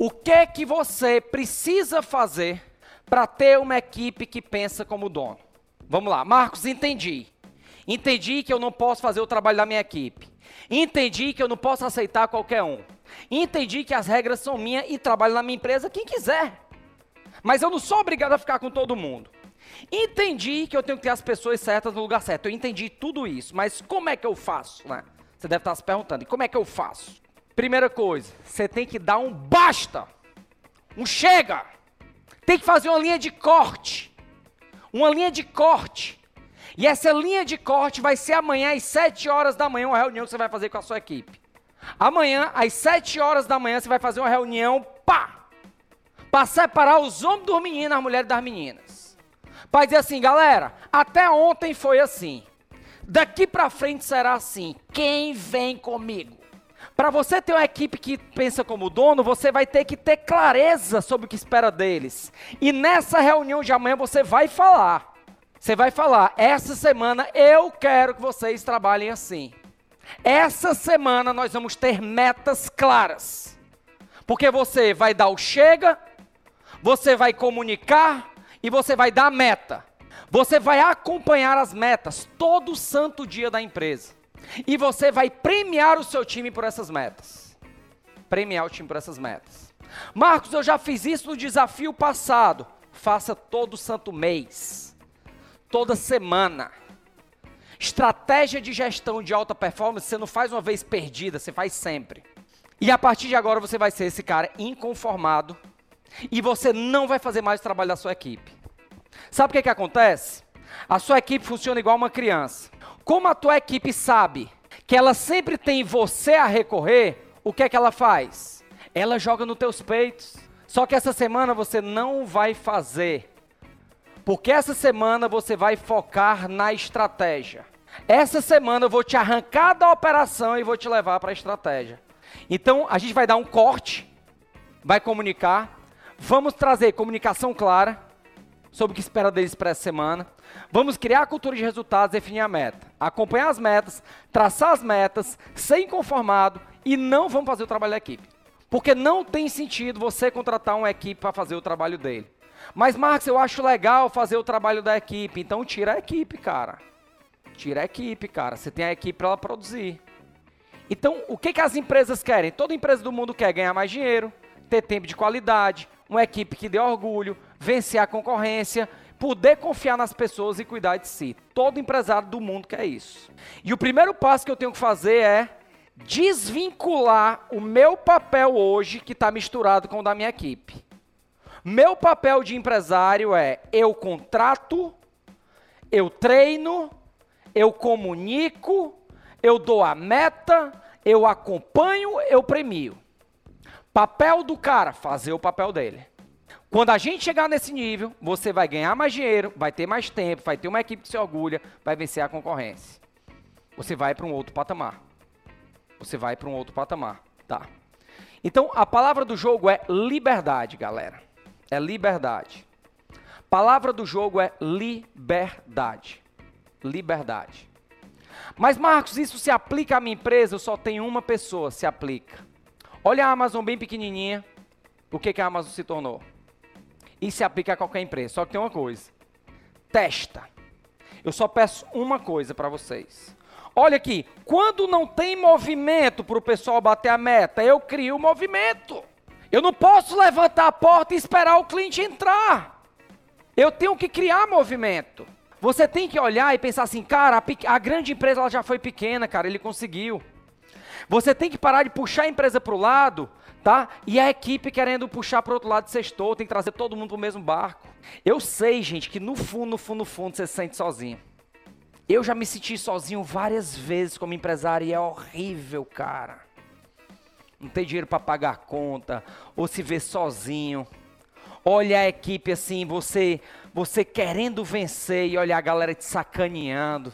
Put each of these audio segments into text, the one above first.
O que que você precisa fazer para ter uma equipe que pensa como dono? Vamos lá, Marcos, entendi. Entendi que eu não posso fazer o trabalho da minha equipe. Entendi que eu não posso aceitar qualquer um. Entendi que as regras são minhas e trabalho na minha empresa quem quiser. Mas eu não sou obrigado a ficar com todo mundo. Entendi que eu tenho que ter as pessoas certas no lugar certo. Eu entendi tudo isso, mas como é que eu faço? Né? Você deve estar se perguntando, e como é que eu faço? Primeira coisa, você tem que dar um basta, um chega. Tem que fazer uma linha de corte. Uma linha de corte. E essa linha de corte vai ser amanhã às 7 horas da manhã, uma reunião que você vai fazer com a sua equipe. Amanhã, às 7 horas da manhã, você vai fazer uma reunião, pá! Para separar os homens dos meninos, as mulheres das meninas. Para dizer assim, galera, até ontem foi assim. Daqui para frente será assim. Quem vem comigo? Para você ter uma equipe que pensa como dono, você vai ter que ter clareza sobre o que espera deles. E nessa reunião de amanhã você vai falar. Você vai falar: essa semana eu quero que vocês trabalhem assim. Essa semana nós vamos ter metas claras. Porque você vai dar o chega, você vai comunicar e você vai dar meta. Você vai acompanhar as metas todo santo dia da empresa. E você vai premiar o seu time por essas metas. Premiar o time por essas metas. Marcos, eu já fiz isso no desafio passado. Faça todo santo mês. Toda semana. Estratégia de gestão de alta performance, você não faz uma vez perdida, você faz sempre. E a partir de agora você vai ser esse cara inconformado e você não vai fazer mais o trabalho da sua equipe. Sabe o que, que acontece? A sua equipe funciona igual uma criança. Como a tua equipe sabe que ela sempre tem você a recorrer, o que é que ela faz? Ela joga nos teus peitos. Só que essa semana você não vai fazer. Porque essa semana você vai focar na estratégia. Essa semana eu vou te arrancar da operação e vou te levar para a estratégia. Então a gente vai dar um corte, vai comunicar, vamos trazer comunicação clara sobre o que espera deles para essa semana. Vamos criar a cultura de resultados, definir a meta, acompanhar as metas, traçar as metas, ser inconformado e não vamos fazer o trabalho da equipe. Porque não tem sentido você contratar uma equipe para fazer o trabalho dele. Mas, Marcos, eu acho legal fazer o trabalho da equipe. Então, tira a equipe, cara. Tira a equipe, cara. Você tem a equipe para ela produzir. Então, o que, que as empresas querem? Toda empresa do mundo quer ganhar mais dinheiro, ter tempo de qualidade, uma equipe que dê orgulho, vencer a concorrência, poder confiar nas pessoas e cuidar de si. Todo empresário do mundo quer isso. E o primeiro passo que eu tenho que fazer é desvincular o meu papel hoje, que está misturado com o da minha equipe. Meu papel de empresário é eu contrato, eu treino, eu comunico, eu dou a meta, eu acompanho, eu premio. Papel do cara, fazer o papel dele. Quando a gente chegar nesse nível, você vai ganhar mais dinheiro, vai ter mais tempo, vai ter uma equipe que se orgulha, vai vencer a concorrência. Você vai para um outro patamar. Você vai para um outro patamar, tá? Então, a palavra do jogo é liberdade, galera. É liberdade. Palavra do jogo é liberdade. Liberdade. Mas, Marcos, isso se aplica à minha empresa? Eu só tenho uma pessoa, se aplica. Olha a Amazon bem pequenininha. O que, que a Amazon se tornou? E se aplica a qualquer empresa. Só que tem uma coisa: testa. Eu só peço uma coisa para vocês. Olha aqui, quando não tem movimento para o pessoal bater a meta, eu crio o movimento. Eu não posso levantar a porta e esperar o cliente entrar. Eu tenho que criar movimento. Você tem que olhar e pensar assim, cara, a, a grande empresa ela já foi pequena, cara, ele conseguiu. Você tem que parar de puxar a empresa para o lado tá? E a equipe querendo puxar para outro lado sextou, tem que trazer todo mundo para o mesmo barco. Eu sei, gente, que no fundo, no fundo, no fundo, você se sente sozinho. Eu já me senti sozinho várias vezes como empresário e é horrível, cara. Não tem dinheiro para pagar a conta, ou se ver sozinho. Olha a equipe assim, você, você querendo vencer e olha a galera te sacaneando.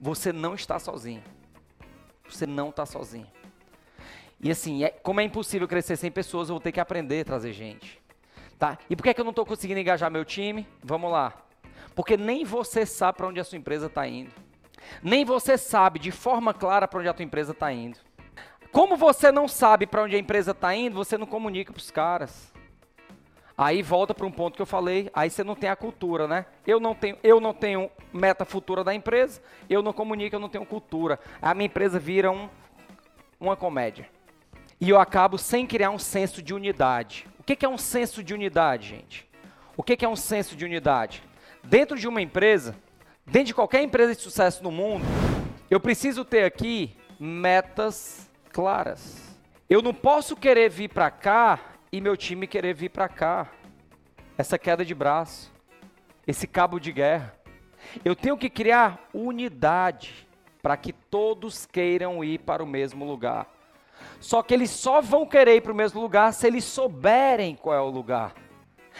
Você não está sozinho. Você não está sozinho. E assim, é, como é impossível crescer sem pessoas, eu vou ter que aprender a trazer gente. Tá? E por que, é que eu não estou conseguindo engajar meu time? Vamos lá. Porque nem você sabe para onde a sua empresa está indo. Nem você sabe de forma clara para onde a tua empresa está indo. Como você não sabe para onde a empresa está indo, você não comunica para os caras. Aí volta para um ponto que eu falei, aí você não tem a cultura, né? Eu não tenho, eu não tenho meta futura da empresa, eu não comunico, eu não tenho cultura. A minha empresa vira um, uma comédia. E eu acabo sem criar um senso de unidade. O que, é um senso de unidade, gente? O que é um senso de unidade? Dentro de uma empresa, dentro de qualquer empresa de sucesso no mundo, eu preciso ter aqui metas claras. Eu não posso querer vir para cá e meu time querer vir para cá. Essa queda de braço, esse cabo de guerra. Eu tenho que criar unidade para que todos queiram ir para o mesmo lugar. Só que eles só vão querer ir para o mesmo lugar se eles souberem qual é o lugar.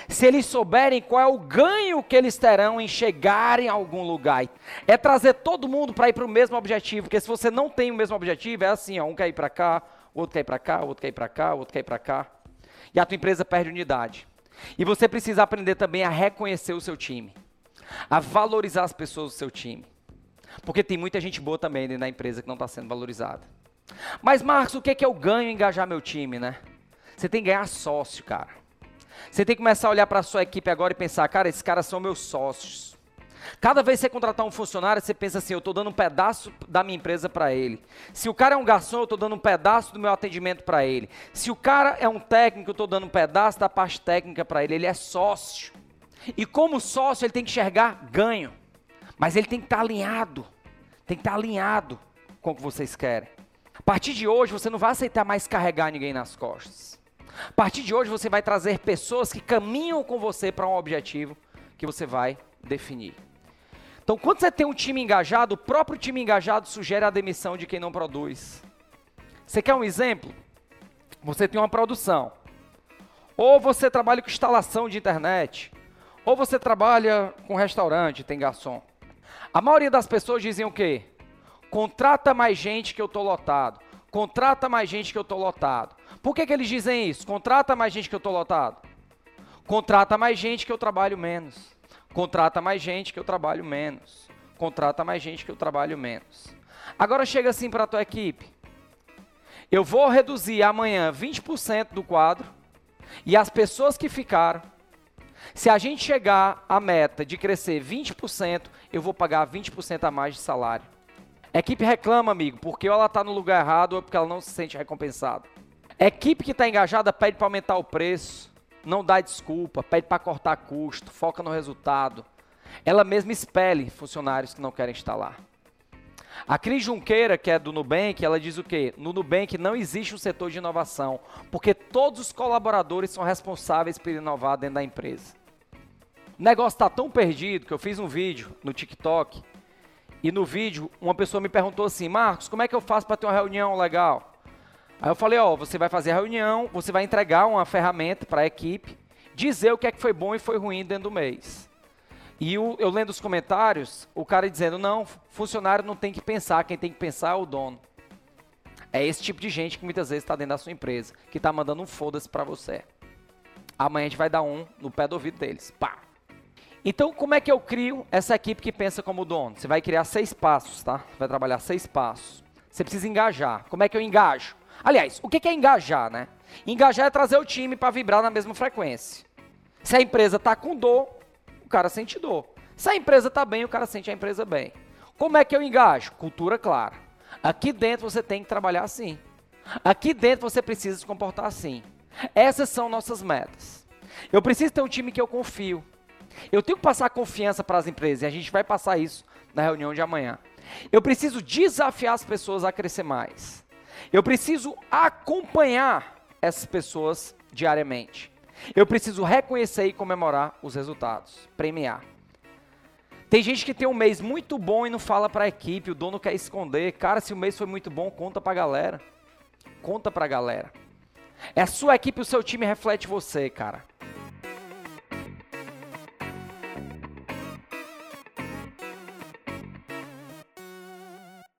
Se eles souberem qual é o ganho que eles terão em chegarem a algum lugar. É trazer todo mundo para ir para o mesmo objetivo, porque se você não tem o mesmo objetivo, é assim, ó, um quer ir para cá, o outro quer ir para cá, o outro quer ir para cá, o outro quer ir para cá. E a tua empresa perde unidade. E você precisa aprender também a reconhecer o seu time, a valorizar as pessoas do seu time. Porque tem muita gente boa também dentro da empresa que não está sendo valorizada. Mas, Marcos, o que é que eu ganho em engajar meu time, né? Você tem que ganhar sócio, cara. Você tem que começar a olhar para a sua equipe agora e pensar, cara, esses caras são meus sócios. Cada vez que você contratar um funcionário, você pensa assim, eu estou dando um pedaço da minha empresa para ele. Se o cara é um garçom, eu estou dando um pedaço do meu atendimento para ele. Se o cara é um técnico, eu estou dando um pedaço da parte técnica para ele. Ele é sócio. E como sócio, ele tem que enxergar ganho. Mas ele tem que estar tá alinhado. Tem que estar tá alinhado com o que vocês querem. Partir de hoje, você não vai aceitar mais carregar ninguém nas costas. A partir de hoje você vai trazer pessoas que caminham com você para um objetivo que você vai definir. Então, quando você tem um time engajado, o próprio time engajado sugere a demissão de quem não produz. Você quer um exemplo? Você tem uma produção. Ou você trabalha com instalação de internet, ou você trabalha com restaurante, tem garçom. A maioria das pessoas dizem o quê? Contrata mais gente que eu tô lotado. Contrata mais gente que eu tô lotado. Por que, que eles dizem isso? Contrata mais gente que eu estou lotado. Contrata mais gente que eu trabalho menos. Contrata mais gente que eu trabalho menos. Contrata mais gente que eu trabalho menos. Agora chega assim para a tua equipe. Eu vou reduzir amanhã 20% do quadro e as pessoas que ficaram, se a gente chegar à meta de crescer 20%, eu vou pagar 20% a mais de salário. A equipe reclama, amigo, porque ela está no lugar errado ou porque ela não se sente recompensada. Equipe que está engajada pede para aumentar o preço, não dá desculpa, pede para cortar custo, foca no resultado. Ela mesma expele funcionários que não querem instalar. A Cris Junqueira, que é do Nubank, ela diz o quê? No Nubank não existe um setor de inovação, porque todos os colaboradores são responsáveis por inovar dentro da empresa. O negócio está tão perdido que eu fiz um vídeo no TikTok e no vídeo uma pessoa me perguntou assim, Marcos, como é que eu faço para ter uma reunião legal? Aí eu falei, ó, você vai fazer a reunião, você vai entregar uma ferramenta para a equipe, dizer o que é que foi bom e foi ruim dentro do mês. E o, eu lendo os comentários, o cara dizendo, não, funcionário não tem que pensar, quem tem que pensar é o dono. É esse tipo de gente que muitas vezes está dentro da sua empresa, que está mandando um foda-se para você. Amanhã a gente vai dar um no pé do ouvido deles. Pá! Então, como é que eu crio essa equipe que pensa como dono? Você vai criar seis passos, tá? Você vai trabalhar seis passos. Você precisa engajar. Como é que eu engajo? Aliás, o que é engajar, né? Engajar é trazer o time para vibrar na mesma frequência. Se a empresa está com dor, o cara sente dor. Se a empresa está bem, o cara sente a empresa bem. Como é que eu engajo? Cultura clara. Aqui dentro você tem que trabalhar assim. Aqui dentro você precisa se comportar assim. Essas são nossas metas. Eu preciso ter um time que eu confio. Eu tenho que passar confiança para as empresas e a gente vai passar isso na reunião de amanhã. Eu preciso desafiar as pessoas a crescer mais. Eu preciso acompanhar essas pessoas diariamente. Eu preciso reconhecer e comemorar os resultados, premiar. Tem gente que tem um mês muito bom e não fala para a equipe, o dono quer esconder. Cara, se o mês foi muito bom, conta para a galera. Conta para a galera. É a sua equipe, o seu time reflete você, cara.